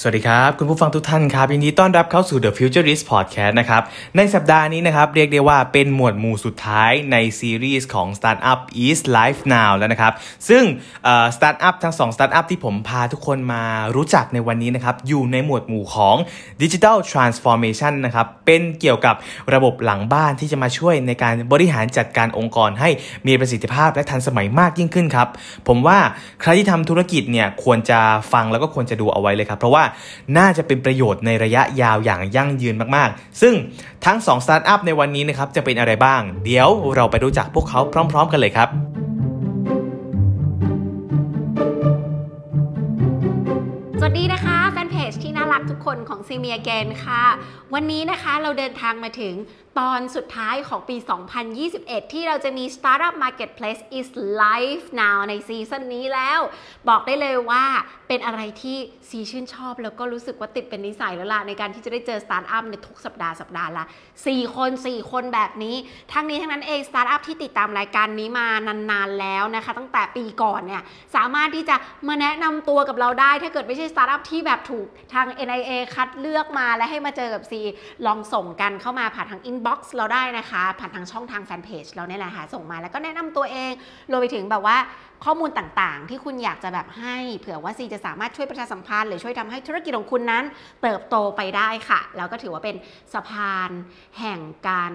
สวัสดีครับ คุณผู้ฟังทุกท่านครับยินดีต้อนรับเข้าสู่ The Futurist Podcast นะครับ ในสัปดาห์นี้นะครับ เรียกได้ว่าเป็นหมวดหมู่สุดท้ายในซีรีส์ของ Startup is Life Now แล้วนะครับ ซึ่งสตาร์ทอัพทั้ง2 Startup ที่ผมพาทุกคนมารู้จักในวันนี้นะครับ อยู่ในหมวดหมู่ของ Digital Transformation นะครับ เป็นเกี่ยวกับระบบหลังบ้านที่จะมาช่วยในการบริหารจัดการองค์กรให้มีประสิทธิภาพและทันสมัยมากยิ่งขึ้นครับผมว่าใครที่ทำธุรกิจเนี่ยควรจะฟังแล้วก็ควรจะดูเอาไว้เลยครับเพราะว่าน่าจะเป็นประโยชน์ในระยะยาวอย่างยั่งยืนมากๆ ซึ่งทั้ง2สตาร์ทอัพในวันนี้นะครับจะเป็นอะไรบ้าง เดี๋ยวเราไปรู้จักพวกเขาพร้อม ๆ กันเลยครับ ดีนะคะแฟนเพจที่น่ารักทุกคนของ CeeMEAgain ค่ะ วันนี้นะคะเราเดินทางมาถึงตอนสุดท้ายของปี 2021 ที่เราจะมี Startup Marketplace is Live Now ในซีซั่นนี้แล้ว บอกได้เลยว่าเป็นอะไรที่ซีชื่นชอบ แล้วก็รู้สึกว่าติดเป็นนิสัยแล้วล่ะ ในการที่จะได้เจอสตาร์ทอัพในทุกสัปดาห์สัปดาห์ละ 4 คน 4 คนแบบนี้ ทั้งนี้ทั้งนั้นเองสตาร์ทอัพที่ติดตามรายการนี้มานานๆแล้วนะคะ ตั้งแต่ปีก่อนเนี่ยสามารถที่จะมาแนะนำตัวกับเราได้ถ้าเกิดไม่ใช่สตาร์ทอัพที่แบบถูกทาง NIA คัดเลือกมาและให้มาเจอกับซีลองส่งกันเข้ามาผ่านทาง inbox เราได้นะคะ ผ่านทางช่องทางแฟนเพจเราเนี่ยแหละค่ะส่งมาแล้วก็แนะนำตัวเองรวมไปถึงแบบว่าข้อมูลต่างๆ ที่คุณอยากจะแบบให้เผื่อว่าซีจะสามารถช่วยประชาสัมพันธ์หรือช่วยทำให้ธุรกิจของคุณนั้น เติบโตไปได้ค่ะ แล้วก็ถือว่าเป็นสะพานแห่งการ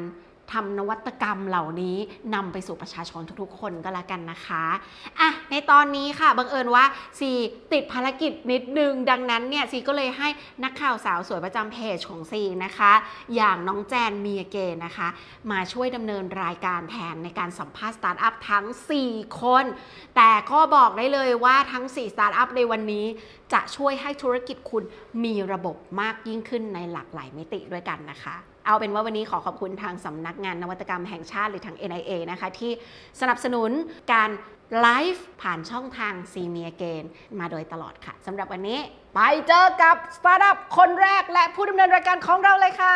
ทำนวัตกรรมเหล่านี้นำไปสู่ประชาชนทุกๆ คนก็แล้วกันนะคะอะในตอนนี้ค่ะบังเอิญว่าซีติดภารกิจนิดนึง ดังนั้นเนี่ยซีก็เลยให้นักข่าวสาวสวยประจำเพจของซีนะคะ อย่างน้องแจน MEAgain นะคะ มาช่วยดำเนินรายการแทนในการสัมภาษณ์สตาร์ทอัพทั้ง 4 คน แต่ก็บอกได้เลยว่าทั้ง 4 สตาร์ทอัพในวันนี้จะช่วยให้ธุรกิจคุณมีระบบมากยิ่งขึ้นในหลากหลายมิติด้วยกันนะคะ เอาเป็นว่าวันนี้ขอขอบคุณทางสำนักงานนวัตกรรมแห่งชาติหรือทาง NIA นะคะ ที่สนับสนุนการไลฟ์ผ่านช่องทางซีเมียเกนมาโดยตลอดค่ะสำหรับวันนี้ ไปเจอกับสตาร์ทอัพคนแรกและผู้ดำเนินรายการของเราเลยค่ะ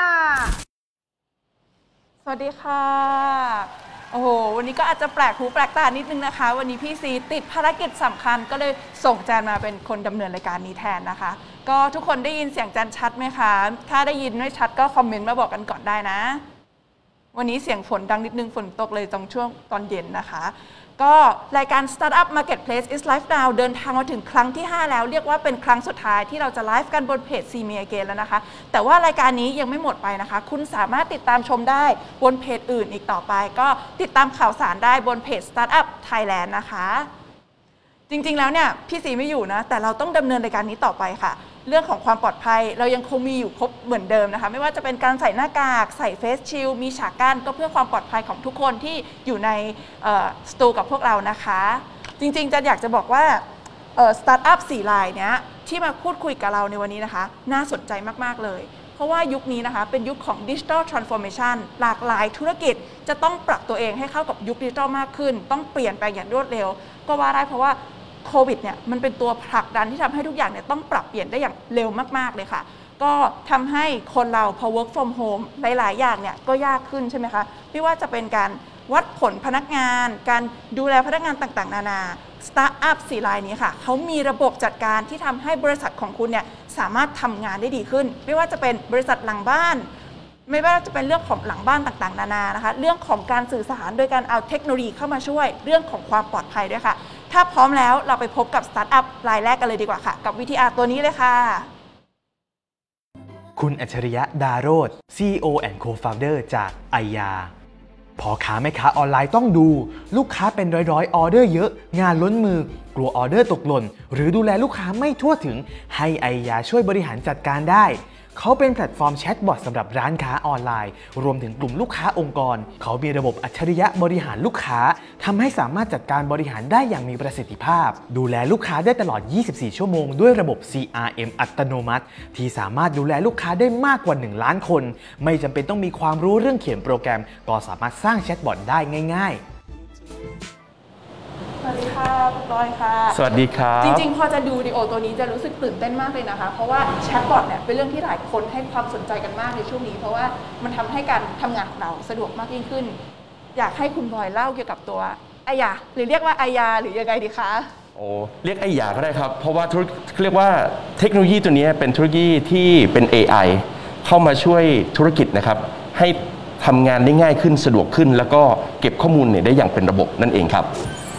สวัสดีค่ะ โอ้โห วันนี้ก็อาจจะแปลกหูแปลกตานิดนึงนะคะ วันนี้พี่ซีติดภารกิจสำคัญก็เลยส่งแจนมาเป็นคนดำเนินรายการนี้แทนนะคะ ก็ทุกคนได้ยินเสียงแจนชัดไหมคะ ถ้าได้ยินไม่ชัดก็คอมเมนต์มาบอกกันก่อนได้นะ วันนี้เสียงฝนดังนิดนึงฝนตกเลยตรงช่วงตอนเย็นนะคะ ก็รายการ Startup Marketplace is Life Now เดินทางมาถึงครั้งที่ 5 แล้ว เรียกว่าเป็นครั้งสุดท้ายที่เราจะไลฟ์กันบนเพจ c m e a g a i n แล้วนะคะ แต่ว่ารายการนี้ยังไม่หมดไปนะคะ คุณสามารถติดตามชมได้บนเพจอื่นอีกต่อไป ก็ติดตามข่าวสารได้บนเพจ Startup Thailand นะคะ จริงๆแล้วเนี่ยพี่สีไม่อยู่นะ แต่เราต้องดำเนินรายการนี้ต่อไปค่ะ เรื่องของความปลอดภัย เรายังคงมีอยู่ครบเหมือนเดิมนะคะ ไม่ว่าจะเป็นการใส่หน้ากาก ใส่เฟสชิลมีฉากกั้นก็เพื่อความปลอดภัยของทุกคนที่อยู่ในสตูกับพวกเรานะคะ จริงๆจะอยากจะบอกว่าสตาร์ทอัพสี่รายเนี้ยที่มาพูดคุยกับเราในวันนี้นะคะ น่าสนใจมากๆเลย เพราะว่ายุคนี้นะคะเป็นยุคของดิจิทัลทรานส์ฟอร์เมชันหลากหลายธุรกิจจะต้องปรับตัวเองให้เข้ากับยุคดิจิทัลมากขึ้น ต้องเปลี่ยนไปอย่างรวดเร็ว ก็ว่าได้เพราะว่า โควิดเนี่ยมันเป็นตัวผลักดันที่ทำให้ทุกอย่างเนี่ยต้องปรับเปลี่ยนได้อย่างเร็วมากๆเลยค่ะ ก็ทำให้คนเราพอ work from home หลาย ๆ อย่างเนี่ยก็ยากขึ้นใช่ไหมคะไม่ว่าจะเป็นการวัดผลพนักงาน การดูแลพนักงานต่างๆ นานาสตาร์ทอัพสี่รายนี้ค่ะเขามีระบบจัดการที่ทำให้บริษัทของคุณเนี่ยสามารถทำงานได้ดีขึ้น ไม่ว่าจะเป็นบริษัทหลังบ้าน ไม่ว่าจะเป็นเรื่องของหลังบ้านต่างๆ นานานะคะ เรื่องของการสื่อสารโดยการเอาเทคโนโลยีเข้ามาช่วย เรื่องของความปลอดภัยด้วยค่ะ ถ้าพร้อมแล้วเราไปพบกับสตาร์ทอัพรายแรกกันเลยดีกว่าค่ะ กับ VTR ตัวนี้เลยค่ะ คุณอัจฉริยะดาโรธ CEO and Co-founder จากไอยา พ่อค้าแม่ค้าออนไลน์ต้องดู ลูกค้าเป็นร้อยๆออเดอร์เยอะ งานล้นมือกลัวออเดอร์ตกหล่น หรือดูแลลูกค้าไม่ทั่วถึง ให้ไอยาช่วยบริหารจัดการได้ เขาเป็นแพลตฟอร์มแชทบอทสำหรับร้านค้าออนไลน์ รวมถึงกลุ่มลูกค้าองค์กร เขามีระบบอัจฉริยะบริหารลูกค้าทำให้สามารถจัดการบริหารได้อย่างมีประสิทธิภาพ ดูแลลูกค้าได้ตลอด 24 ชั่วโมง ด้วยระบบ CRM อัตโนมัติ ที่สามารถดูแลลูกค้าได้มากกว่า 1 ล้านคน ไม่จำเป็นต้องมีความรู้เรื่องเขียนโปรแกรม ก็สามารถสร้างแชทบอทได้ง่าย ๆ สวัสดีค่ะคุณบอยค่ะ สวัสดีครับ จริงๆ พอจะดูวิดีโอตัวนี้จะรู้สึกตื่นเต้นมากเลยนะคะ เพราะว่าแชทบอทเนี่ยเป็นเรื่องที่หลายคนให้ความสนใจกันมากในช่วงนี้ เพราะว่ามันทำให้การทำงานของเราสะดวกมากยิ่งขึ้น อยากให้คุณบอยเล่าเกี่ยวกับตัวอายา หรือเรียกว่าอายา หรือยังไงดีคะโอ้เรียกไอ้หยาก็ได้ครับ เพราะว่าธุรเรียกว่าเทคโนโลยีตัวนี้เป็นเทคโนโลยีที่เป็น AI เข้ามาช่วยธุรกิจนะครับ ให้ทำงานได้ง่ายขึ้นสะดวกขึ้น แล้วก็เก็บข้อมูลเนี่ยได้อย่างเป็นระบบนั่นเองครับ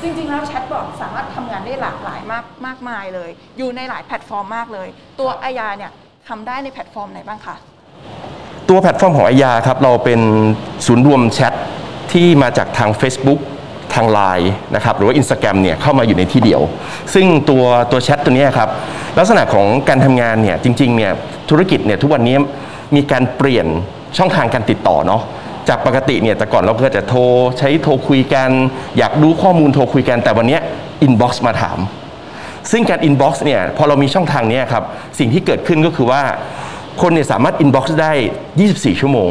จริงๆ แล้วแชทบอทสามารถทำงานได้หลากหลายมากมากมายเลย อยู่ในหลายแพลตฟอร์มมากเลย ตัวไอยาเนี่ยทำได้ในแพลตฟอร์มไหนบ้างคะ ตัวแพลตฟอร์มของไอยาครับเราเป็นศูนย์รวมแชทที่มาจากทาง Facebook ทาง Line นะครับหรือว่า Instagram เนี่ยเข้ามาอยู่ในที่เดียว ซึ่งตัวตัวแชทตัวเนี้ยครับลักษณะของการทำงานเนี่ยจริงๆเนี่ยธุรกิจเนี่ยทุกวันนี้มีการเปลี่ยนช่องทางการติดต่อเนาะ จากปกติเนี่ยแต่ก่อนเราก็จะโทรใช้โทรคุยกัน อยากรู้ข้อมูลโทรคุยกันแต่วันนี้inbox มาถาม ซึ่งการ inbox เนี่ยพอเรามีช่องทางนี้ครับสิ่งที่เกิดขึ้นก็คือว่า คนเนี่ยสามารถ inbox ได้ 24 ชั่วโมง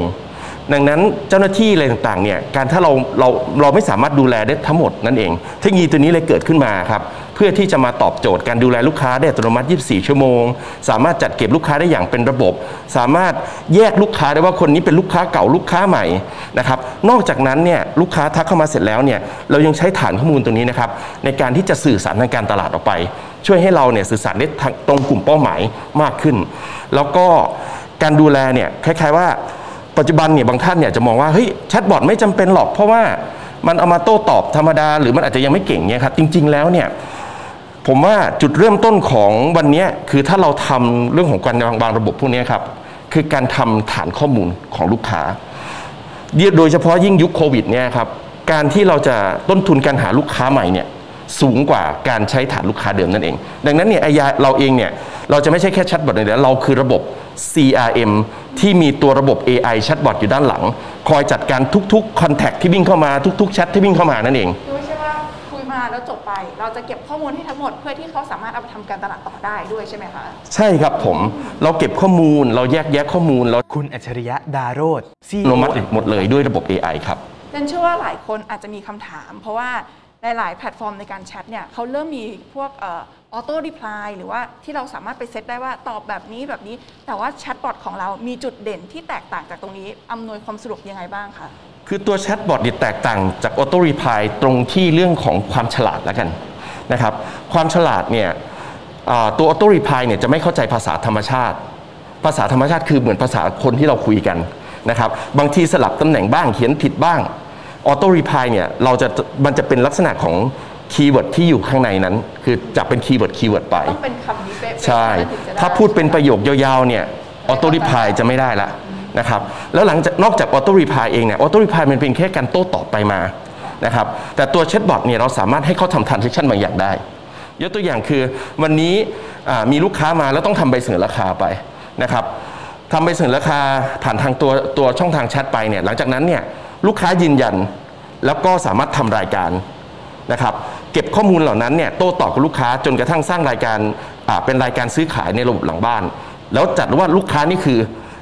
ดังนั้นเจ้าหน้าที่อะไรต่างๆเนี่ยการถ้าเราเราเราไม่สามารถดูแลได้ทั้งหมดนั่นเอง เทคโนโลยีตัวนี้เลยเกิดขึ้นมาครับ เพื่อที่จะมาตอบโจทย์การดูแลลูกค้าได้อัตโนมัติ 24 ชั่วโมง สามารถจัดเก็บลูกค้าได้อย่างเป็นระบบ สามารถแยกลูกค้าได้ว่าคนนี้เป็นลูกค้าเก่าลูกค้าใหม่นะครับ นอกจากนั้นเนี่ยลูกค้าทักเข้ามาเสร็จแล้วเนี่ยเรายังใช้ฐานข้อมูลตัวนี้นะครับในการที่จะสื่อสารทางการตลาดออกไป ช่วยให้เราเนี่ยสื่อสารได้ตรงกลุ่มเป้าหมายมากขึ้น แล้วก็การดูแลเนี่ยคล้าย ๆว่าปัจจุบันเนี่ยบางท่านเนี่ยจะมองว่าเฮ้ยแชทบอทไม่จำเป็นหรอกเพราะว่ามันเอามาโต้ตอบธรรมดา หรือมันอาจจะยังไม่เก่งเนี่ยครับจริง ๆ แล้วเนี่ย ผมว่าจุดเริ่มต้นของวันนี้คือถ้าเราทำเรื่องของการวางระบบพวกนี้ครับคือการทำฐานข้อมูลของลูกค้า โดยเฉพาะยิ่งยุคโควิดเนี่ยครับการที่เราจะต้นทุนการหาลูกค้าใหม่เนี่ยสูงกว่าการใช้ฐานลูกค้าเดิมนั่นเอง ดังนั้นเนี่ยไอยาเราเองเนี่ยเราจะไม่ใช่แค่แชทบอทอย่างเดียวเราคือระบบ CRM ที่มีตัวระบบ AI แชทบอทอยู่ด้านหลัง คอยจัดการทุกๆ contact ที่วิ่งเข้ามาทุกๆแชทที่วิ่งเข้ามานั่นเอง จะเก็บข้อมูลให้ทั้งหมด เพื่อที่เขาสามารถเอาไปทำการตลาดต่อได้ด้วยใช่ไหมคะ ใช่ครับผม เราเก็บข้อมูล เราแยกแยะข้อมูล เรา คุณอัจฉริยะดาโรธ อัตโนมัติหมดเลยด้วยระบบ AI ครับ เรนเชื่อว่าหลายคนอาจจะมีคำถาม เพราะว่าหลาย ๆ แพลตฟอร์มในการแชทเนี่ยเขาเริ่มมีพวกออโต้รีプライหรือว่าที่เราสามารถไปเซตได้ว่าตอบแบบนี้แบบนี้ แต่ว่าแชทบอทของเรามีจุดเด่นที่แตกต่างจากตรงนี้อำนวยความสะดวกยังไงบ้างคะ คือตัวแชทบอทเนี่ยแตกต่างจาก Auto Reply ตรงที่เรื่องของความฉลาดแล้วกัน นะครับ ความฉลาดเนี่ยอ่าตัว Auto Reply เนี่ยจะไม่เข้าใจภาษาธรรมชาติ ภาษาธรรมชาติคือเหมือนภาษาคนที่เราคุยกันนะครับ บางทีสลับตำแหน่งบ้างเขียนผิดบ้าง Auto Reply เนี่ยเราจะมันจะเป็นลักษณะของ keyword ที่อยู่ข้างในนั้น คือจะเป็น keyword keyword ไปต้องเป็นคำนี้เป๊ะๆใช่ถึงจะได้ ถ้าพูดเป็นประโยคยาวๆเนี่ย auto reply จะไม่ได้ละนะครับแล้วหลังจากนอกจาก auto reply เองเนี่ย auto reply มันเป็นแค่การโต้ตอบไปมา นะครับแต่ตัวแชทบอทเนี่ยเราสามารถให้เขาทำ transaction บางอย่างได้ ยกตัวอย่างคือวันนี้มีลูกค้ามาแล้วต้องทำใบเสนอราคาไปนะครับทำใบเสนอราคาผ่านทางตัวตัวช่องทางแชทไปเนี่ยหลังจากนั้นเนี่ยลูกค้ายืนยันแล้วก็สามารถทำรายการนะครับเก็บข้อมูลเหล่านั้นเนี่ยโต้ตอบกับลูกค้าจนกระทั่งสร้างรายการเป็นรายการซื้อขายในระบบหลังบ้าน แล้วจัดว่าลูกค้านี่คือ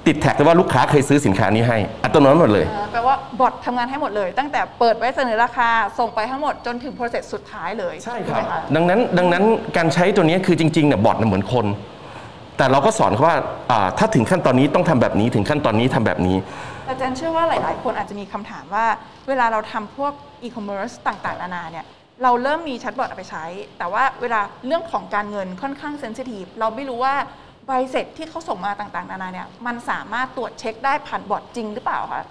ติดแท็กเลยว่าลูกค้าเคยซื้อสินค้านี้ให้ อัตโนมัติหมดเลยอ่าแปลว่าบอททำงานให้หมดเลย ตั้งแต่เปิดไว้เสนอราคาส่งไปทั้งหมดจนถึง process สุดท้ายเลยใช่คถูกรับไหมคะดังนั้นดังนั้นการใช้ตัวนี้คือจริงๆเนี่ยบอทเนี่ยเหมือนคน แต่เราก็สอนเขาว่าอ่าถ้าถึงขั้นตอนนี้ต้องทำแบบนี้ถึงขั้นตอนนี้ทำแบบนี้ แต่อาจารย์เชื่อว่าหลาย ๆ คนอาจจะมีคำถามว่า เวลาเราทำพวก e-commerce ต่าง ๆ นานาเนี่ย เราเริ่มมีแชทบอทเอาไปใช้ แต่ว่าเวลาเรื่องของการเงินค่อนข้างเซนซิทีฟเราไม่รู้ว่า ใบเสร็จที่เขาส่งมาต่างๆ นานาเนี่ยมันสามารถตรวจเช็คได้ผ่านบอทจริงหรือเปล่าคะ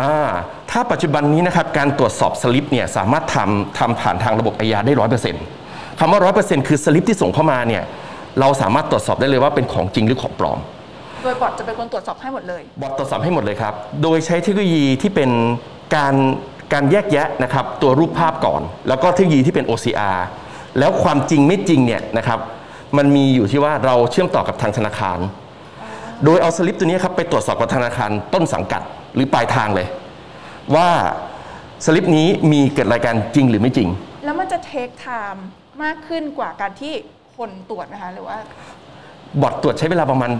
อ่าถ้าปัจจุบันนี้นะครับการตรวจสอบสลิปเนี่ยสามารถทำทำผ่านทางระบบอาญาได้ร้อยเปอร์เซ็นต์คำว่าร้อยเปอร์เซ็นต์คือสลิปที่ส่งเข้ามาเนี่ยเราสามารถตรวจสอบได้เลยว่าเป็นของจริงหรือของปลอม โดยบอทจะเป็นคนตรวจสอบให้หมดเลย บอทตรวจสอบให้หมดเลยครับ โดยใช้เทคโนโลยีที่เป็นการการแยกแยะนะครับตัวรูปภาพก่อน แล้วก็เทคโนโลยีที่เป็น OCR แล้วความจริงไม่จริงเนี่ยนะครับ มันมีอยู่ที่ว่าเราเชื่อมต่อกับทางธนาคาร โดยเอาสลิปตัวนี้ครับไปตรวจสอบกับธนาคารต้นสังกัดหรือปลายทางเลย ว่าสลิปนี้มีเกิดรายการจริงหรือไม่จริง แล้วมันจะ take time มากขึ้นกว่าการที่คนตรวจนะคะหรือว่าบอทตรวจใช้เวลาประมาณ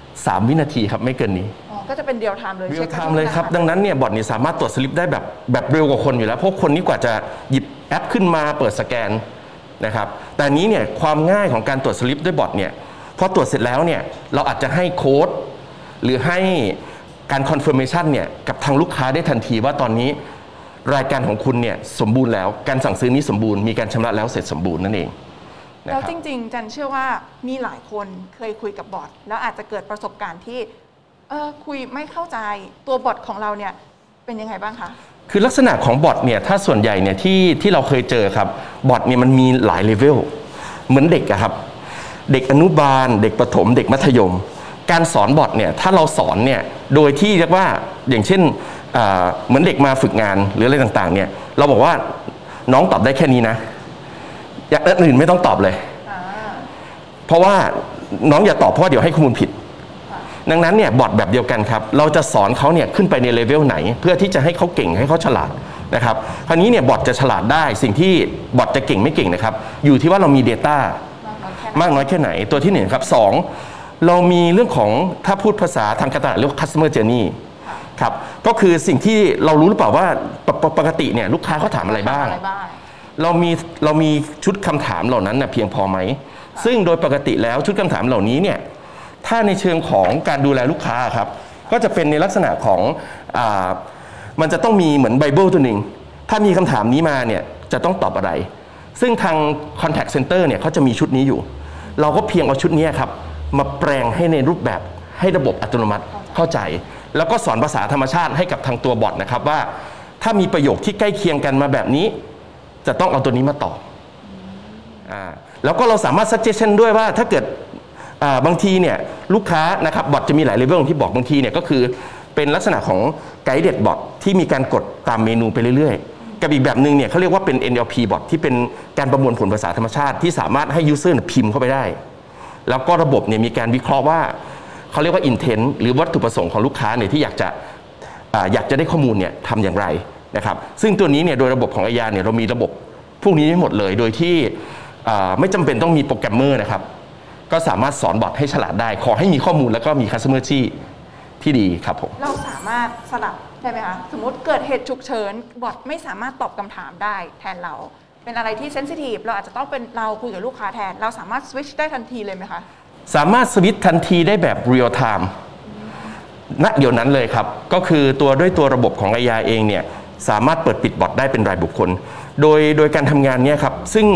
3 วินาทีครับไม่เกินนี้อ๋อก็จะเป็น real time เลยเช็คกัน real time เลยครับทุกดังนั้นเนี่ยบอทนี่สามารถตรวจสลิปได้แบบแบบเร็วกว่าคนอยู่แล้วเพราะคนนี้กว่าจะหยิบแอปขึ้นมาเปิดสแกน นะครับ แต่อันนี้เนี่ยความง่ายของการตรวจสลิปด้วยบอทเนี่ยพอตรวจเสร็จแล้วเนี่ยเราอาจจะให้โค้ดหรือให้การ confirmation เนี่ยกับทางลูกค้าได้ทันทีว่าตอนนี้รายการของคุณเนี่ยสมบูรณ์แล้ว การสั่งซื้อนี้สมบูรณ์มีการชำระแล้วเสร็จสมบูรณ์นั่นเองแล้วจริง ๆ ฉันเชื่อว่ามีหลายคนเคยคุยกับบอทแล้วอาจจะเกิดประสบการณ์ที่เออคุยไม่เข้าใจตัวบอทของเราเนี่ย เป็นยังไงบ้างคะ คือลักษณะของบอทเนี่ยถ้าส่วนใหญ่เนี่ยที่ที่เราเคยเจอครับบอทเนี่ยมันมีหลายเลเวลเหมือนเด็กอะครับ เด็กอนุบาล เด็กประถม เด็กมัธยม การสอนบอทเนี่ยถ้าเราสอนเนี่ยโดยที่เรียกว่าอย่างเช่นอ่าเหมือนเด็กมาฝึกงานหรืออะไรต่างๆเนี่ยเราบอกว่าน้องตอบได้แค่นี้นะ อย่างอื่นไม่ต้องตอบเลย เพราะว่าน้องอย่าตอบเพราะว่าเดี๋ยวให้ข้อมูลผิด ดังนั้นเนี่ยบอทแบบเดียวกันครับ เราจะสอนเขาเนี่ยขึ้นไปในเลเวลไหน เพื่อที่จะให้เขาเก่งให้เขาฉลาดนะครับคราวนี้เนี่ยบอทจะฉลาดได้สิ่งที่บอทจะเก่งไม่เก่งนะครับ อยู่ที่ว่าเรามี Data มากน้อยแค่ไหนตัวที่หนึ่งครับสองเรามีเรื่องของถ้าพูดภาษาทางการตลาดเรียกว่า customer journey ครับก็คือสิ่งที่เรารู้หรือเปล่าว่าปกปกติเนี่ยลูกค้าเขาถามอะไรบ้างอะไรบ้าง เรามีเรามีชุดคำถามเหล่านั้นนะเพียงพอไหม ซึ่งโดยปกติแล้วชุดคำถามเหล่านี้เนี่ย ถ้าในเชิงของการดูแลลูกค้าครับก็จะเป็นในลักษณะของอมันจะต้องมีเหมือนไบเบิลตัวหนึ่งถ้ามีคำถามนี้มาเนี่ยจะต้องตอบอะไร ซึ่งทาง Contact Center เนี่ยเขาจะมีชุดนี้อยู่ เราก็เพียงเอาชุดนี้ครับมาแปลงให้ในรูปแบบให้ระบบอัตโนมัติเข้าใจ แล้วก็สอนภาษาธรรมชาติให้กับทางตัวบอทนะครับว่า ถ้ามีประโยคที่ใกล้เคียงกันมาแบบนี้ จะต้องเอาตัวนี้มาตอบอแล้วก็เราสามารถ suggestion ด้วยว่าถ้าเกิด บางทีเนี่ยลูกค้านะครับบอทจะมีหลายเลเวลที่บอกบางทีเนี่ยก็คือเป็นลักษณะของไกด์เด็ดบอทที่มีการกดตามเมนูไปเรื่อยๆ กับอีกแบบหนึ่งเนี่ยเขาเรียกว่าเป็น NLP บอทที่เป็นการประมวลผลภาษาธรรมชาติที่สามารถให้ user เนี่ยพิมพ์เข้าไปได้ แล้วก็ระบบเนี่ยมีการวิเคราะห์ว่าเขาเรียกว่า intent หรือวัตถุประสงค์ของลูกค้าเนี่ยที่อยากจะอยากจะได้ข้อมูลเนี่ยทำอย่างไรนะครับ ซึ่งตัวนี้เนี่ยโดยระบบของไอยาเนี่ยเรามีระบบพวกนี้ให้หมดเลย โดยที่ไม่จำเป็นต้องมีโปรแกรมเมอร์นะครับ ก็สามารถสอนบอทให้ฉลาดได้ ขอให้มีข้อมูลแล้วก็มี customer ที่ที่ดีครับผม เราสามารถสลับได้ไหมคะ สมมติเกิดเหตุฉุกเฉินบอทไม่สามารถตอบคำถามได้แทนเรา เป็นอะไรที่ sensitive เราอาจจะต้องเป็นเราคุยกับลูกค้าแทน เราสามารถสวิตชได้ทันทีเลยไหมคะ สามารถสวิตช์ทันทีได้แบบ real timeณเดี๋ยวนั้นเลยครับ ก็คือตัวด้วยตัวระบบของไอยาเองเนี่ย สามารถเปิดปิดบอทได้เป็นรายบุคคล โดยโดยการทำงานเนี่ยครับซึ่ง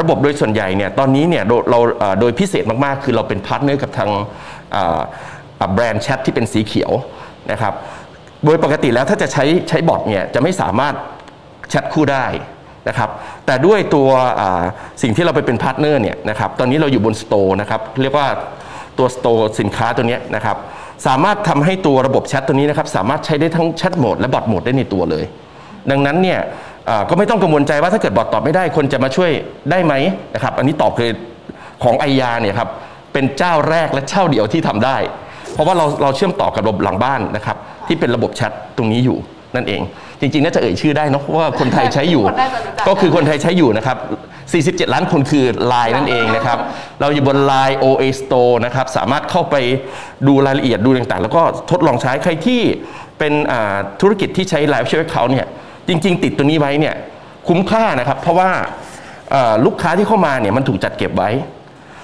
ระบบโดยส่วนใหญ่เนี่ยตอนนี้เนี่ยเราโดยพิเศษมากๆ คือเราเป็น partner กับทางแบรนด์แชทที่เป็นสีเขียวนะครับโดยปกติแล้วถ้าจะใช้ใช้บอทเนี่ยจะไม่สามารถแชทคู่ได้นะครับแต่ด้วยตัวสิ่งที่เราไปเป็น partner เนี่ยนะครับตอนนี้เราอยู่บน store นะครับเรียกว่าตัวสโตร์สินค้าตัวนี้นะครับสามารถทำให้ตัวระบบแชทตัวนี้นะครับสามารถใช้ได้ทั้งแชทโหมดและบอทโหมดได้ในตัวเลย ดังนั้นเนี่ย ก็ไม่ต้องกังวลใจว่าถ้าเกิดบอทตอบไม่ได้คนจะมาช่วยได้ไหมนะครับอันนี้ตอบคือของไอยาเนี่ยครับเป็นเจ้าแรกและเจ้าเดียวที่ทำได้ เพราะว่าเราเราเชื่อมต่อกับระบบหลังบ้านนะครับที่เป็นระบบแชทตรงนี้อยู่นั่นเอง จริงๆ น่าจะเอ่ยชื่อได้เนอะเพราะว่าคนไทยใช้อยู่คนน่าจะรู้จักก็คือคนไทยใช้อยู่นะครับ 47 ล้านคนคือ Line นั่นเองนะครับ เราอยู่บน Line OA Store นะครับ สามารถเข้าไปดูรายละเอียดดูต่างๆ แล้วก็ทดลองใช้ใครที่เป็นอ่าธุรกิจที่ใช้ Live Share Account เนี่ย จริง ๆ ติดตัวนี้ไว้เนี่ยคุ้มค่านะครับ เพราะว่าลูกค้าที่เข้ามาเนี่ยมันถูกจัดเก็บไว้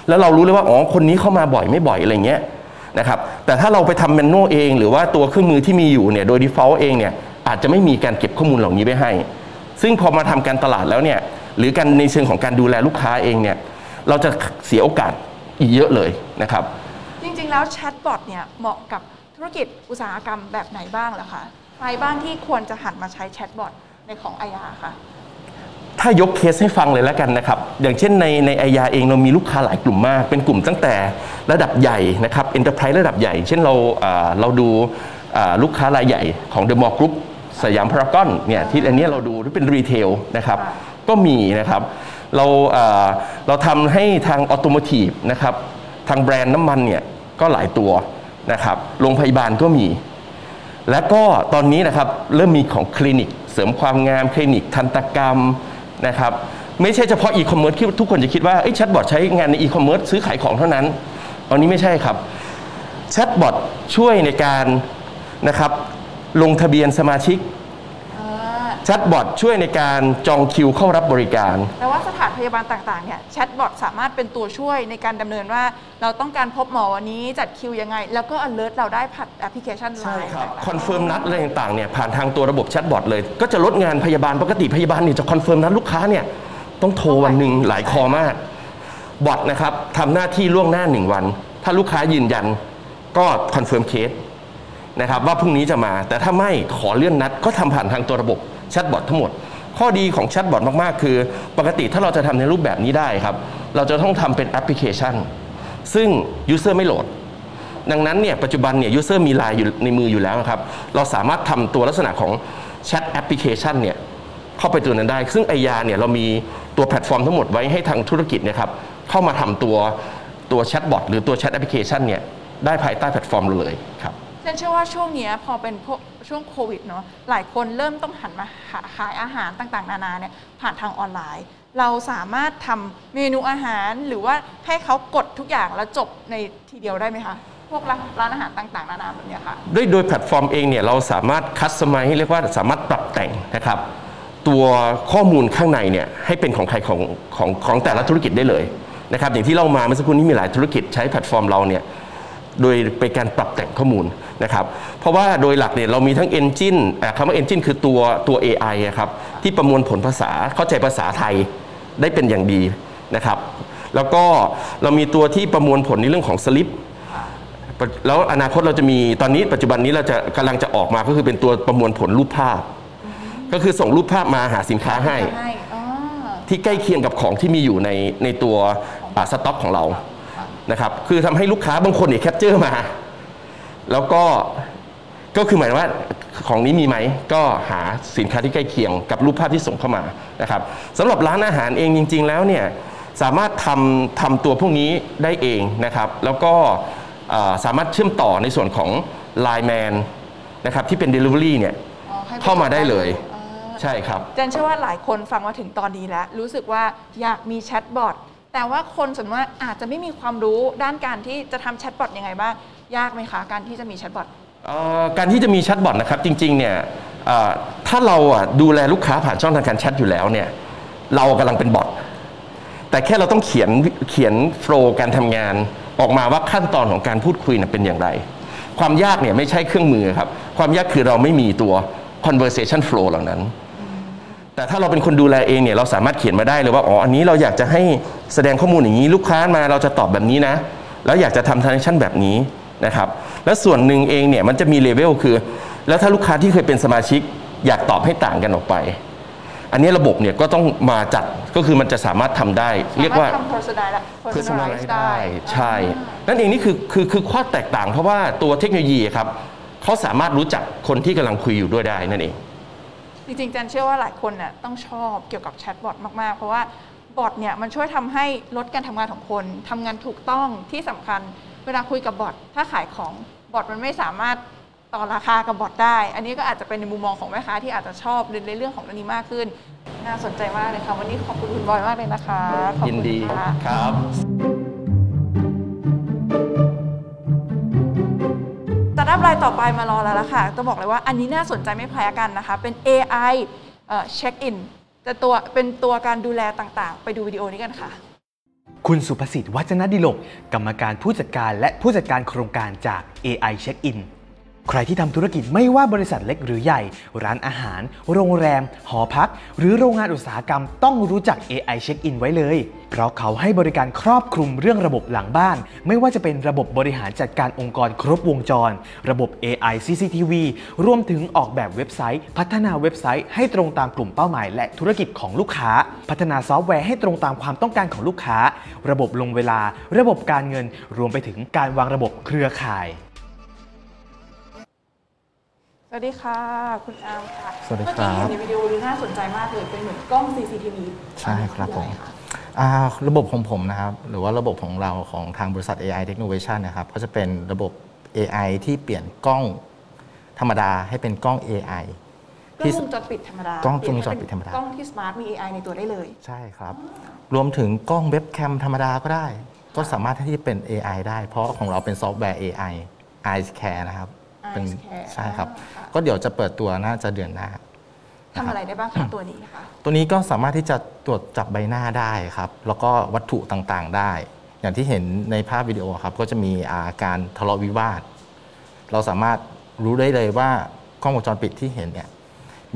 แล้วเรารู้เลยว่าอ๋อคนนี้เข้ามาบ่อยไม่บ่อยอะไรเงี้ยนะครับแต่ถ้าเราไปทำแมนนวลเอง หรือว่าตัวเครื่องมือที่มีอยู่เนี่ยโดย default เองเนี่ยอาจจะไม่มีการเก็บข้อมูลเหล่านี้ไว้ให้ ซึ่งพอมาทำการตลาดแล้วเนี่ยหรือการในเชิงของการดูแลลูกค้าเองเนี่ยเราจะเสียโอกาสอีกเยอะเลยนะครับ จริงๆแล้วแชทบอทเนี่ยเหมาะกับธุรกิจอุตสาหกรรมแบบไหนบ้างล่ะคะ ใครบ้างที่ควรจะหันมาใช้แชทบอทในของไอยาค่ะ ถ้ายกเคสให้ฟังเลยแล้วกันนะครับ อย่างเช่นในในไอยาเองเรามีลูกค้าหลายกลุ่มมาก เป็นกลุ่มตั้งแต่ระดับใหญ่นะครับ enterprise ระดับใหญ่ เช่นเราอ่าเราดูอ่าลูกค้ารายใหญ่ของเดอะมอลล์กรุ๊ปสยามพารากอนเนี่ยที่อันเนี้ยเราดูที่เป็น retail นะครับค่ะก็มีนะครับ เราอ่าเราทำให้ทาง automotive นะครับทางแบรนด์น้ำมันเนี่ยก็หลายตัวนะครับโรงพยาบาลก็มี และก็ตอนนี้นะครับเริ่มมีของคลินิกเสริมความงามคลินิกทันตกรรมนะครับไม่ใช่เฉพาะอีคอมเมิร์ซที่ทุกคนจะคิดว่าเอ้แชทบอทใช้งานในอีคอมเมิร์ซซื้อขายของเท่านั้น ตอนนี้ไม่ใช่ครับแชทบอทช่วยในการนะครับลงทะเบียนสมาชิก แชทบอทช่วยในการจองคิวเข้ารับบริการ แต่ว่าสถานพยาบาลต่างๆเนี่ยแชทบอทสามารถเป็นตัวช่วยในการดำเนินว่า เราต้องการพบหมอวันนี้จัดคิวยังไง แล้วก็ alert เราได้ผ่านแอปพลิเคชันไลน์ confirm นัดอะไรต่างๆเนี่ยผ่านทางตัวระบบแชทบอทเลย ก็จะลดงานพยาบาลปกติพยาบาลเนี่ยจะ confirm นัดลูกค้าเนี่ยต้องโทรวันหนึ่งหลาย call มากบอทนะครับทำหน้าที่ล่วงหน้าหนึ่งวัน ถ้าลูกค้ายืนยันก็ confirm case นะครับว่าพรุ่งนี้จะมา แต่ถ้าไม่ขอเลื่อนนัดก็ทำผ่านทางตัวระบบ แชทบอททั้งหมด ข้อดีของแชทบอทมาก ๆ คือ ปกติถ้าเราจะทำในรูปแบบนี้ได้ครับ เราจะต้องทำเป็นแอปพลิเคชัน ซึ่ง user ไม่โหลด ดังนั้นเนี่ยปัจจุบันเนี่ย user มีไลน์อยู่ในมืออยู่แล้วครับ เราสามารถทำตัวลักษณะของแชทแอปพลิเคชันเนี่ยเข้าไปตัวนั้นได้ ซึ่งไอยาเนี่ยเรามีตัวแพลตฟอร์มทั้งหมดไว้ให้ทางธุรกิจเนี่ยครับเข้ามาทำตัวตัวแชทบอทหรือตัวแชทแอปพลิเคชันเนี่ยได้ภายใต้แพลตฟอร์มเราเลยครับ เจนเชื่อว่าช่วงเนี้ยพอเป็นพวกช่วงโควิดเนาะหลายคนเริ่มต้องหันมาหาขายอาหารต่างๆ นานาเนี่ยผ่านทางออนไลน์ เราสามารถทำเมนูอาหารหรือว่าให้เขากดทุกอย่างแล้วจบในทีเดียวได้ไหมคะ พวกร้านร้านอาหารต่างๆ นานาแบบเนี้ยค่ะ ด้วยโดยแพลตฟอร์มเองเนี่ยเราสามารถ customize เรียกว่าสามารถปรับแต่งนะครับ ตัวข้อมูลข้างในเนี่ยให้เป็นของใครของของของแต่ละธุรกิจได้เลยนะครับอย่างที่เรามาเมื่อสักครู่นี้มีหลายธุรกิจใช้แพลตฟอร์มเราเนี่ยโดยเป็นการปรับแต่งข้อมูล นะครับเพราะว่าโดยหลักเนี่ยเรามีทั้ง Engine เอ่อคำว่า Engine คือตัวตัว AI อะครับที่ประมวลผลภาษาเข้าใจภาษาไทยได้เป็นอย่างดีนะครับแล้วก็เรามีตัวที่ประมวลผลในเรื่องของสลิปแล้วอนาคตเราจะมีตอนนี้ปัจจุบันนี้เราจะกำลังจะออกมาก็คือเป็นตัวประมวลผลรูปภาพ ก็คือส่งรูปภาพมาหาสินค้าให้ให้อ๋อที่ใกล้เคียงกับของที่มีอยู่ในในตัวอ่าสต็อกของเรานะครับคือทำให้ลูกค้าบางคนเนี่ยแคปเจอร์มา แล้วก็ก็คือหมายว่าของนี้มีไหมก็หาสินค้าที่ใกล้เคียงกับรูปภาพที่ส่งเข้ามานะครับสำหรับร้านอาหารเองจริง ๆ แล้วเนี่ยสามารถทำทำตัวพวกนี้ได้เองนะครับ แล้วก็อ่าสามารถเชื่อมต่อในส่วนของ Line Man นะครับที่เป็น Delivery เนี่ยอ๋อให้ไปเข้ามาได้เลยอ่าใช่ครับเจนเชื่อว่าหลายคนฟังมาถึงตอนนี้แล้ว รู้สึกว่าอยากมีแชทบอทแต่ว่าคนส่วนมากอาจจะไม่มีความรู้ด้านการที่จะทำแชทบอทยังไงบ้าง ยากไหมคะ การที่จะมีแชทบอทเอ่อการที่จะมีแชทบอทนะครับจริงๆเนี่ยเอ่อถ้าเราอะดูแลลูกค้าผ่านช่องทางการแชทอยู่แล้วเนี่ยเรากำลังเป็นบอทแต่แค่เราต้องเขียนเขียนโฟล์การทำงาน ออกมาว่าขั้นตอนของการพูดคุยนะเป็นอย่างไร ความยากเนี่ยไม่ใช่เครื่องมือครับ ความยากคือเราไม่มีตัว conversation flow เหล่านั้น แต่ถ้าเราเป็นคนดูแลเองเนี่ยเราสามารถเขียนมาได้เลยว่าอ๋ออันนี้เราอยากจะให้แสดงข้อมูลอย่างนี้ลูกค้ามาเราจะตอบแบบนี้นะ แล้วอยากจะทำ transaction แบบนี้ นะครับและส่วนหนึ่งเองเนี่ยมันจะมีเลเวลคือ แล้วถ้าลูกค้าที่เคยเป็นสมาชิกอยากตอบให้ต่างกันออกไป อันนี้ระบบเนี่ยก็ต้องมาจัดก็คือมันจะสามารถทำได้ เรียกว่าสมถทำ personalize personalize personalize ได้ใช่ นั่นเองนี่คือคือคือข้อแตกต่างเพราะว่าตัวเทคโนโลยีครับเขาสามารถรู้จักคนที่กำลังคุยอยู่ด้วยได้นั่นเองจริงๆเจนเชื่อว่าหลายคนน่ะต้องชอบเกี่ยวกับแชทบอทมากๆ เพราะว่าบอทเนี่ยมันช่วยทำให้ลดการทำงานของคนทำงานถูกต้องที่สำคัญ เวลาคุยกับบอทถ้าขายของบอทมันไม่สามารถต่อราคากับบอทได้ อันนี้ก็อาจจะเป็นในมุมมองของแม่ค้าที่อาจจะชอบในเรื่องของเรื่องนี้มากขึ้น น่าสนใจมากเลยค่ะ วันนี้ขอบคุณคุณบอยมากเลยนะคะขอบยินคุณดีค่ะ ครับ สตาร์ทอัพรายต่อไปมารอแล้วล่ะค่ะต้องบอกเลยว่าอันนี้น่าสนใจไม่แพ้กันนะคะ เป็น AI เช็คอินแต่ตัวเป็นตัวการดูแลต่างๆ ไปดูวิดีโอนี้กันค่ะ คุณสุภสิทธิ์วัฒนดิลก กรรมการผู้จัดการและผู้จัดการโครงการจาก AI Check-in ใครที่ทำธุรกิจไม่ว่าบริษัทเล็กหรือใหญ่ ร้านอาหาร โรงแรม หอพัก หรือโรงงานอุตสาหกรรมต้องรู้จัก AI Check-in ไว้เลย เพราะเขาให้บริการครอบคลุมเรื่องระบบหลังบ้าน ไม่ว่าจะเป็นระบบบริหารจัดการองค์กรครบวงจร ระบบ AI CCTV รวมถึงออกแบบเว็บไซต์ พัฒนาเว็บไซต์ให้ตรงตามกลุ่มเป้าหมาย และธุรกิจของลูกค้า พัฒนาซอฟต์แวร์ให้ตรงตามความต้องการของลูกค้า ระบบลงเวลา ระบบการเงิน รวมไปถึงการวางระบบเครือข่าย สวัสดีค่ะ คุณอาร์มค่ะสวัสดีเมื่อครักี้บเห็นในวิดีโอดูน่าสนใจมากเลยเป็นเหมือนกล้อง CCTV ใช่ครับผมออะไะอ่าระบบของผมนะครับ หรือว่าระบบของเราของทางบริษัท AI Technovation นะครับก็จะเป็นระบบ AI ที่เปลี่ยนกล้องธรรมดาให้เป็นกล้อง AI กล้ที่องวงจรปิดธรรมดากล้องวงจรปิดธรรมดากล้องที่ smart มี AI ในตัวได้เลย ใช่ครับ รวมถึงกล้องเว็บแคมธรรมดาก็ได้ ก็สามารถที่จะเป็น AI ได้ เพราะของเราเป็นซอฟต์แวร์ AI Eyes Care นะครับเป็น Eyes Care ใช่ครับอ่าค่ะ ก็เดี๋ยวจะเปิดตัวน่าจะเดือนหน้า ทำอะไรได้บ้างคะตัวนี้นะคะ ตัวนี้ก็สามารถที่จะตรวจจับใบหน้าได้ครับ แล้วก็วัตถุต่างๆได้ อย่างที่เห็นในภาพวิดีโอครับ ก็จะมีอาการทะเลาะวิวาท เราสามารถรู้ได้เลยว่ากล้องวงจรปิดที่เห็นเนี่ย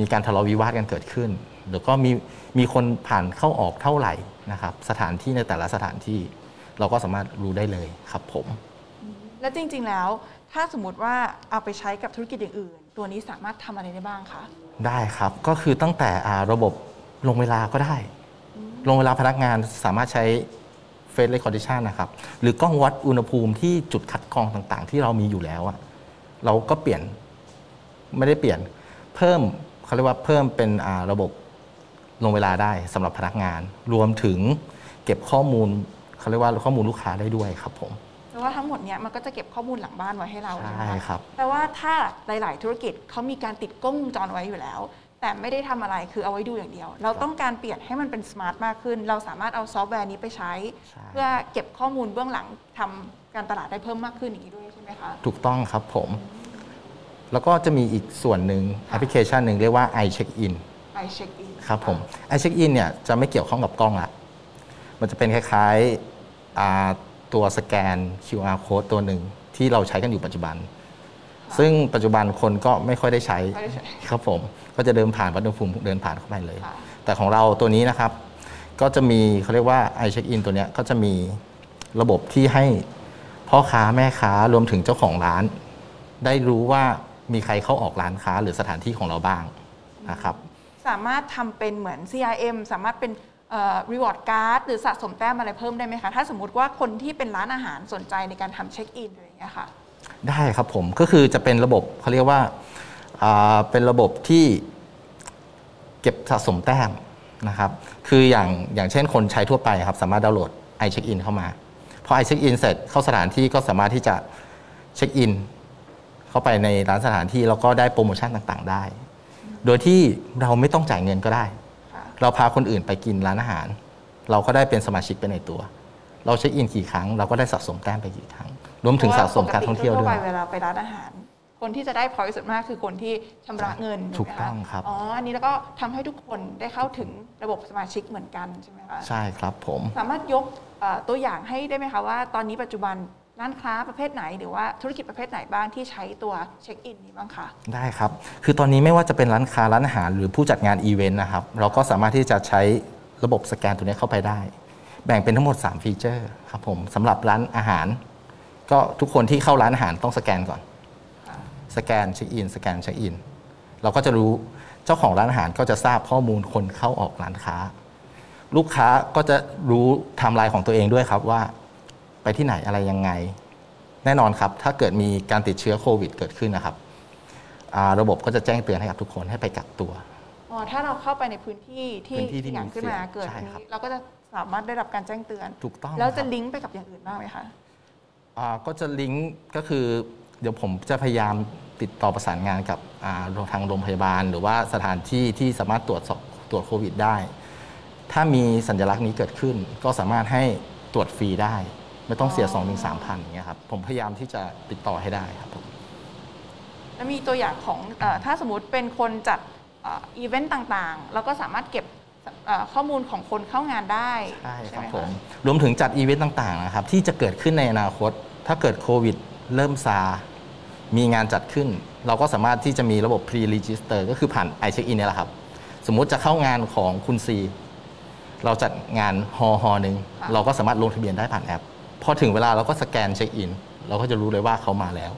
มีการทะเลาะวิวาทกันเกิดขึ้น หรือก็มีมีคนผ่านเข้าออกเท่าไหร่นะครับ สถานที่ในแต่ละสถานที่ เราก็สามารถรู้ได้เลยครับผม แล้วจริงๆแล้วถ้าสมมติว่าเอาไปใช้กับธุรกิจอย่างอื่น ตัวนี้สามารถทำอะไรได้บ้างคะ ได้ครับ ก็คือตั้งแต่อ่าระบบลงเวลาก็ได้ ลงเวลาพนักงานสามารถใช้ Face Recognition นะครับ หรือกล้องวัดอุณหภูมิที่จุดคัดกรองต่างๆ ที่เรามีอยู่แล้วอะเราก็เปลี่ยนไม่ได้เปลี่ยนเพิ่มเขาเรียกว่าเพิ่มเป็นอ่าระบบลงเวลาได้สำหรับพนักงาน รวมถึงเก็บข้อมูลเขาเรียกว่าข้อมูลลูกค้าได้ด้วยครับผมเพราะ ว่าทั้งหมดเนี้ยมันก็จะเก็บข้อมูลหลังบ้านไว้ให้เราใช่ใช่ไหมะครับ แปลว่าถ้าหลาย ๆ ธุรกิจเขามีการติดกล้องวงจรไว้อยู่แล้ว แต่ไม่ได้ทำอะไรคือเอาไว้ดูอย่างเดียว เราต้องการเปลี่ยนให้มันเป็น smart มากขึ้น เราสามารถเอาซอฟต์แวร์นี้ไปใช้ ใช่ เพื่อเก็บข้อมูลเบื้องหลังทำการตลาดได้เพิ่มมากขึ้นอย่างนี้ด้วยใช่ไหมคะ ถูกต้องครับผม แล้วก็จะมีอีกส่วนหนึ่งแอปพลิเคชันหนึ่งเรียกว่า iCheck-in ไปเช็คอินครับผม iCheck-in เนี่ยจะไม่เกี่ยวข้องกับกล้องละมันจะเป็นคล้ายๆอ่า ตัวสแกน QR code ตัวหนึ่งที่เราใช้กันอยู่ปัจจุบัน ซึ่งปัจจุบันคนก็ไม่ค่อยได้ใช้ไม่ได้ใช้ครับผม ก็จะเดินผ่านวัดอุณหภูมิเดินผ่านเข้าไปเลยค่ะแต่ของเราตัวนี้นะครับ ก็จะมีเขาเรียกว่า iCheck-in ตัวเนี้ยก็จะมีระบบที่ให้พ่อค้าแม่ค้ารวมถึงเจ้าของร้าน ได้รู้ว่ามีใครเข้าออกร้านค้าหรือสถานที่ของเราบ้างนะครับ สามารถทำเป็นเหมือน CRM สามารถเป็น เอ่อ reward card หรือสะสมแต้มอะไรเพิ่มได้ไหมคะ ถ้าสมมติว่าคนที่เป็นร้านอาหารสนใจในการทำเช็คอินอะไรอย่างเงี้ยค่ะ ได้ครับผมก็คือจะเป็นระบบเขาเรียกว่าเป็นระบบที่เก็บสะสมแต้มนะครับ คืออย่างอย่างเช่นคนใช้ทั่วไปครับ สามารถดาวน์โหลด iCheck-in เข้ามา พอ iCheck-in เสร็จเข้าสถานที่ก็สามารถที่จะเช็คอินเข้าไปในร้านสถานที่แล้วก็ได้โปรโมชั่นต่างๆ ได้ โดยที่เราไม่ต้องจ่ายเงินก็ได้ เราพาคนอื่นไปกินร้านอาหาร เราก็ได้เป็นสมาชิกไปในตัว เราเช็คอินกี่ครั้ง เราก็ได้สะสมแต้มไปกี่ครั้ง รวมถึงสะสมการท่องเที่ยวด้วยเพราะาปกติทั่ๆไปเวลาไปร้านอาหาร คนที่จะได้ point สุดมากคือคนที่ชำระเงินถูกไหมะต้องครับอ๋ออันนี้แล้วก็ทำให้ทุกคนได้เข้าถึงระบบสมาชิกเหมือนกันใช่ไหมคะใช่ครับผมสามารถยกเอ่อตัวอย่างให้ได้ไหมคะว่า ตอนนี้ปัจจุบัน ร้านค้าประเภทไหนหรือว่าธุรกิจประเภทไหนบ้างที่ใช้ตัวเช็คอินนี้บ้างคะได้ครับ คือตอนนี้ไม่ว่าจะเป็นร้านค้าร้านอาหารหรือผู้จัดงานอีเวนต์นะครับเราก็สามารถที่จะใช้ระบบสแกนตัวนี้เข้าไปได้ แบ่งเป็นทั้งหมด 3 ฟีเจอร์ครับผมสำหรับร้านอาหาร ก็ทุกคนที่เข้าร้านอาหารต้องสแกนก่อน สแกนเช็คอินสแกนเช็คอินเราก็จะรู้เจ้าของร้านอาหารก็จะทราบข้อมูลคนเข้าออกร้านค้า ลูกค้าก็จะรู้ไทม์ไลน์ของตัวเองด้วยครับว่า ไปที่ไหนอะไรยังไง แน่นอนครับ ถ้าเกิดมีการติดเชื้อโควิด เกิดขึ้นนะครับอ่าระบบก็จะแจ้งเตือนให้กับทุกคนให้ไปกักตัวอ๋อถ้าเราเข้าไปในพื้นที่ที่พื้นที่ที่เสี่ยงมีขึ้นมาเสี่ยงเกิดใช่อันครับนี้เราก็จะสามารถได้รับการแจ้งเตือนถูกต้องแล้วจะครับลิงก์ไปกับอย่างอื่นบ้างไหมคะอ่าก็จะลิงก์ก็คือเดี๋ยวผมจะพยายามติดต่อประสานงานกับอ่าทางโรงพยาบาล หรือว่าสถานที่ที่สามารถตรวจสอบตรวจโควิดได้ ถ้ามีสัญลักษณ์นี้เกิดขึ้น ก็สามารถให้ตรวจฟรีได้ ไม่ต้องเสีย2 3 0 0 0อย่างเงี้ยครับผมพยายามที่จะติดต่อให้ได้ครับผมแล้วมีตัวอย่างของเออถ้าสมมติเป็นคนจัดอีเวนต์ต่างๆเราก็สามารถเก็บเอ่อข้อมูลของคนเข้างานได้ใช่ครับไหผมะรวมถึงจัดอีเวนต์ต่างๆนะครับที่จะเกิดขึ้นในอนาคต ถ้าเกิดโควิด เริ่มซา มีงานจัดขึ้น เราก็สามารถที่จะมีระบบ pre-register ก็คือผ่าน iCheck-in เนี่ยแหละครับ สมมุติจะเข้างานของคุณซีเราจัดงานฮอฮอหนึ่งค่ะเราก็สามารถลงทะเบียนได้ผ่านแอป พอถึงเวลาเราก็สแกนเช็คอิน เราก็จะรู้เลยว่าเขามาแล้ว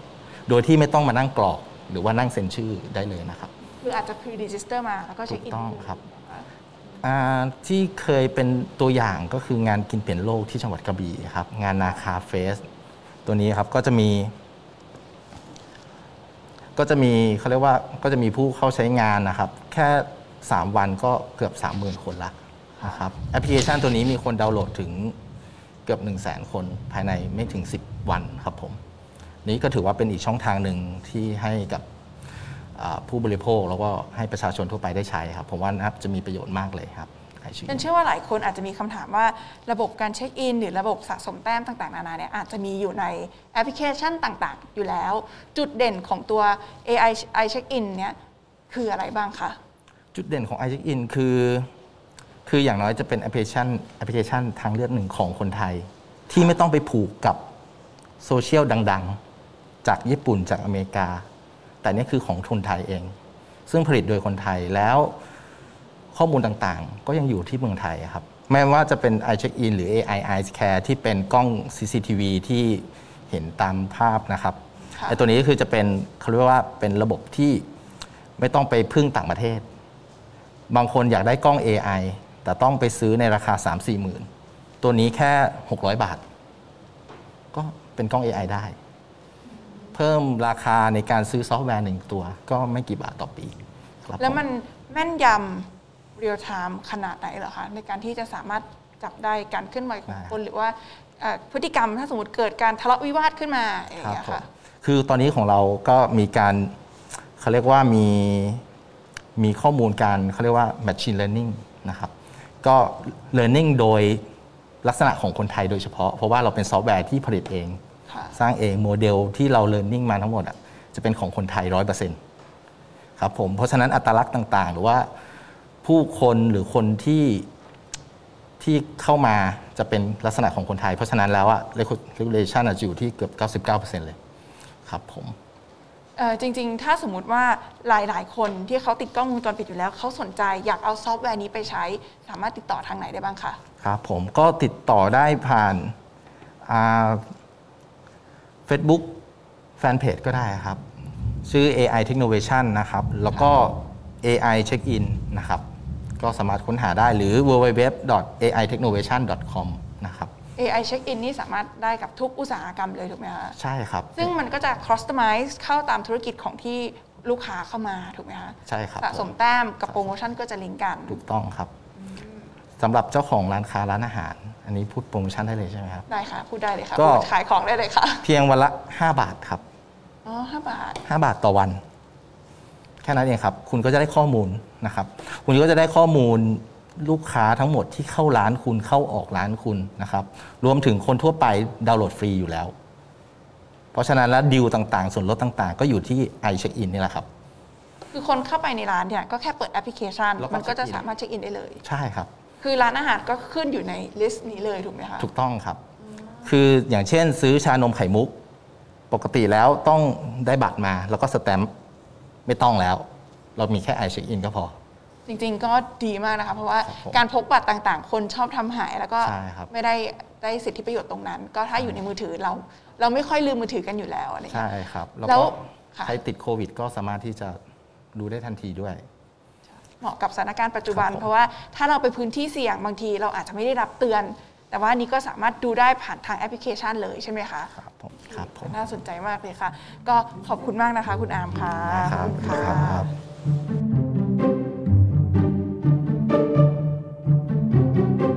โดยที่ไม่ต้องมานั่งกรอกหรือว่านั่งเซ็นชื่อได้เลยนะครับคืออาจจะ pre-register มาแล้วก็เช็คอินถูกต้องครับนะคะอ่าที่เคยเป็นตัวอย่างก็คืองานกินเปลี่ยนโลกที่จังหวัดกระบี่ครับงานนาคาเฟสตัวนี้ครับก็จะมี ก็จะมีเขาเรียกว่าก็จะมีผู้เข้าใช้งานนะครับ แค่ 3 วันก็เกือบ 30,000 คนละนะครับแอปพลิเคชันตัวนี้มีคนดาวน์โหลดถึง เกือบ 1 0 0 0 0 คนภายในไม่ถึง 10 วันครับผม นี้ก็ถือว่าเป็นอีกช่องทางหนึ่งที่ให้กับอ่าผู้บริโภคแล้วก็ให้ประชาชนทั่วไปได้ใช้ครับ ผมว่าน่าจะมีประโยชน์มากเลยครับไอชีเจนเชื่อว่าหลายคนอาจจะมีคำถามว่าระบบการเช็คอิน หรือระบบสะสมแต้มต่างๆ นานาเนี่ยอาจจะมีอยู่ในแอปพลิเคชันต่างๆ อยู่แล้ว จุดเด่นของตัว AI iCheck-in เนี่ยคืออะไรบ้างคะ จุดเด่นของ i c h e c k In คือ คืออย่างน้อยจะเป็นแอปพลิเคชันแอปพลิเคชันทางเลือกหนึ่งของคนไทย ที่ไม่ต้องไปผูกกับโซเชียลดังๆ จากญี่ปุ่นจากอเมริกา แต่นี่คือของคนไทยเอง ซึ่งผลิตโดยคนไทยแล้วข้อมูลต่างๆ ก็ยังอยู่ที่เมืองไทยครับแม้ว่าจะเป็น i check in หรือ AI Eyes Care ที่เป็นกล้อง CCTV ที่เห็นตามภาพนะครับค่ะไอ้ตัวนี้ก็คือจะเป็นเขาเรียกว่าเป็นระบบที่ไม่ต้องไปพึ่งต่างประเทศ บางคนอยากได้กล้อง AI แต่ต้องไปซื้อในราคา 3 4หมื่นตัวนี้แค่ 600 บาท ก็เป็นกล้อง AI ได้ เพิ่มราคาในการซื้อซอฟต์แวร์หนึ่งตัว ก็ไม่กี่บาทต่อปีครับแล้วผมันแม่นยำ real-time ขนาดไหนเหรอคะ ในการที่จะสามารถจับได้การเคลื่อนไหวของคนหรือว่าเอ่อพฤติกรรมถ้าสมมติเกิดการทะเลาะวิวาทขึ้นมาอย่างครับเงี้ยผมค่ะคือตอนนี้ของเราก็มีการเขาเรียกว่ามีมีข้อมูลการเขาเรียกว่า machine learning นะครับ ก็ learning โดยลักษณะของคนไทยโดยเฉพาะ เพราะว่าเราเป็นซอฟต์แวร์ที่ผลิตเองค่ะสร้างเองโมเดลที่เรา learning มาทั้งหมดอะจะเป็นของคนไทยร้อยเปอร์เซ็นต์ครับผมเพราะฉะนั้นอัตลักษณ์ต่าง ๆ หรือว่าผู้คนหรือคนที่ที่เข้ามาจะเป็นลักษณะของคนไทย เพราะฉะนั้นแล้วอะ recognition อะจะอยู่ที่เกือบ 99%เลยครับผมเอ่อ จริงๆ ถ้าสมมุติว่าหลายๆ คนที่เขาติดกล้องวงจรปิดอยู่แล้ว เขาสนใจอยากเอาซอฟต์แวร์นี้ไปใช้ สามารถติดต่อทางไหนได้บ้างคะครับผมก็ติดต่อได้ผ่านเฟซบุ๊กแฟนเพจก็ได้ครับ ชื่อ AI Technovation นะครับ แล้วก็ AI Check In นะครับ ก็สามารถค้นหาได้หรือ www.aitechnovation.com นะครับ AI check in นี่สามารถได้กับทุกอุตสาหกรรมเลยถูกไหมคะใช่ครับ ซึ่งมันก็จะ customize เข้าตามธุรกิจของที่ลูกค้าเข้ามาถูกไหมคะใช่ครับสะสมแต้มกับโปรโมชั่นก็จะลิงก์กัน ถูกต้องครับสำหรับเจ้าของร้านค้าร้านอาหาร อันนี้พูดโปรโมชั่นได้เลยใช่ไหมครับ ได้ค่ะ พูดได้เลยค่ะก็ พูดขายของได้เลยค่ะ เพียงวันละ 5 บาทครับ อ๋อห้าบาท 5 บาทต่อวัน แค่นั้นเองครับ คุณก็จะได้ข้อมูลนะครับ คุณก็จะได้ข้อมูล ลูกค้าทั้งหมดที่เข้าร้านคุณเข้าออกร้านคุณนะครับรวมถึงคนทั่วไปดาวน์โหลดฟรีอยู่แล้ว เพราะฉะนั้นแล้วดีลต่างๆ ส่วนลดต่างๆ ก็อยู่ที่ i check in นี่แหละครับ คือคนเข้าไปในร้านเนี่ยก็แค่เปิดแอปพลิเคชัน แล้วก็มันก็จะเช็คอินสามารถเช็คอินได้เลย ใช่ครับ คือร้านอาหารก็ขึ้นอยู่ในลิสต์นี้เลยถูกไหมคะถูกต้องครับ คืออย่างเช่นซื้อชานมไข่มุก ปกติแล้วต้องได้บัตรมาแล้วก็สแตมป์ไม่ต้องแล้ว เรามีแค่ i check in ก็พอ จริงๆก็ดีมากนะคะ เพราะว่าครับผมการพกบัตรต่างๆ คนชอบทำหาย แล้วก็ใช่ครับ ไม่ได้ได้สิทธิประโยชน์ตรงนั้น ก็ถ้าอยู่ในมือถือเรา เราไม่ค่อยลืมมือถือกันอยู่แล้วอะไรอย่างใช่เงี้ยครับ แล้วแล้วก็ค่ะ ใครติดโควิด ก็สามารถที่จะดูได้ทันทีด้วย เหมาะกับสถานการณ์ปัจจุบัน ครับผม เพราะว่าถ้าเราไปพื้นที่เสี่ยงบางทีเราอาจจะไม่ได้รับเตือน แต่ว่าอันนี้ก็สามารถดูได้ผ่านทางแอปพลิเคชันเลยใช่ไหมคะ ครับผมครับผม น่าสนใจมากเลยค่ะ ก็ขอบคุณมากนะคะ คุณอาร์มค่ะ ครับ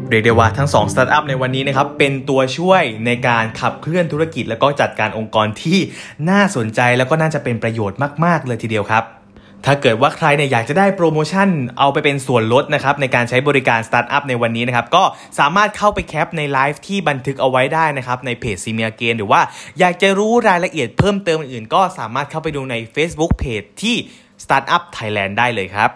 เรียกได้ว่าทั้ง2สตาร์ทอัพในวันนี้นะครับเป็นตัวช่วยในการขับเคลื่อนธุรกิจ แล้วก็จัดการองค์กรที่น่าสนใจแล้วก็น่าจะเป็นประโยชน์มากๆ เลยทีเดียวครับถ้าเกิดว่าใครเนี่ยอยากจะได้โปรโมชั่นเอาไปเป็นส่วนลดนะครับในการใช้บริการสตาร์ทอัพในวันนี้นะครับก็สามารถเข้าไปแคปในไลฟ์ที่บันทึกเอาไว้ได้นะครับในเพจ See Me Again หรือว่าอยากจะรู้รายละเอียดเพิ่มเติมอื่นๆ ก็สามารถเข้าไปดูใน Facebook Page ที่ Startup Thailand ได้เลยครับ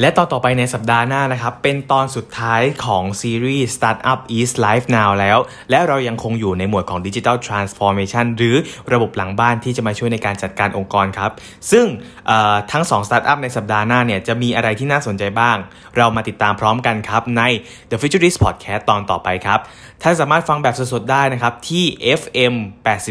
และตอนต่อไปในสัปดาห์หน้านะครับ เป็นตอนสุดท้ายของซีรีส์ Startup is Life Now แล้ว และเรายังคงอยู่ในหมวดของ Digital Transformation หรือระบบหลังบ้านที่จะมาช่วยในการจัดการองค์กรครับ ซึ่งทั้ง 2 Startup ในสัปดาห์หน้าเนี่ยจะมีอะไรที่น่าสนใจบ้าง เรามาติดตามพร้อมกันครับ ใน The Futurist Podcast ตอนต่อไปครับ ท่านสามารถฟังแบบสดๆได้นะครับ ที่ FM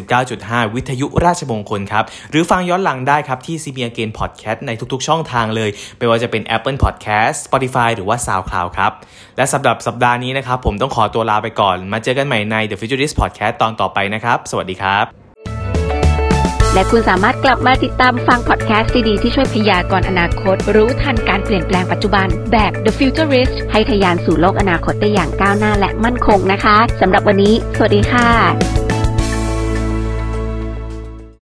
89.5 วิทยุราชมงคลครับ หรือฟังย้อนหลังได้ครับที่ CBA Gain Podcast ในทุกๆ ช่องทางเลย ไม่ว่าจะเป็น Apple Podcast Spotify หรือว่า SoundCloud ครับ และสำหรับสัปดาห์นี้นะครับ ผมต้องขอตัวลาไปก่อน มาเจอกันใหม่ใน The Futurist Podcast ตอนต่อไปนะครับ สวัสดีครับ และคุณสามารถกลับมาติดตามฟังพอดแคสต์ดีๆที่ช่วยพยากรณ์อนาคต รู้ทันการเปลี่ยนแปลงปัจจุบันแบบ The Futurist ให้ทะยานสู่โลกอนาคตได้อย่างก้าวหน้าและมั่นคงนะคะสำหรับวันนี้ สวัสดีค่ะ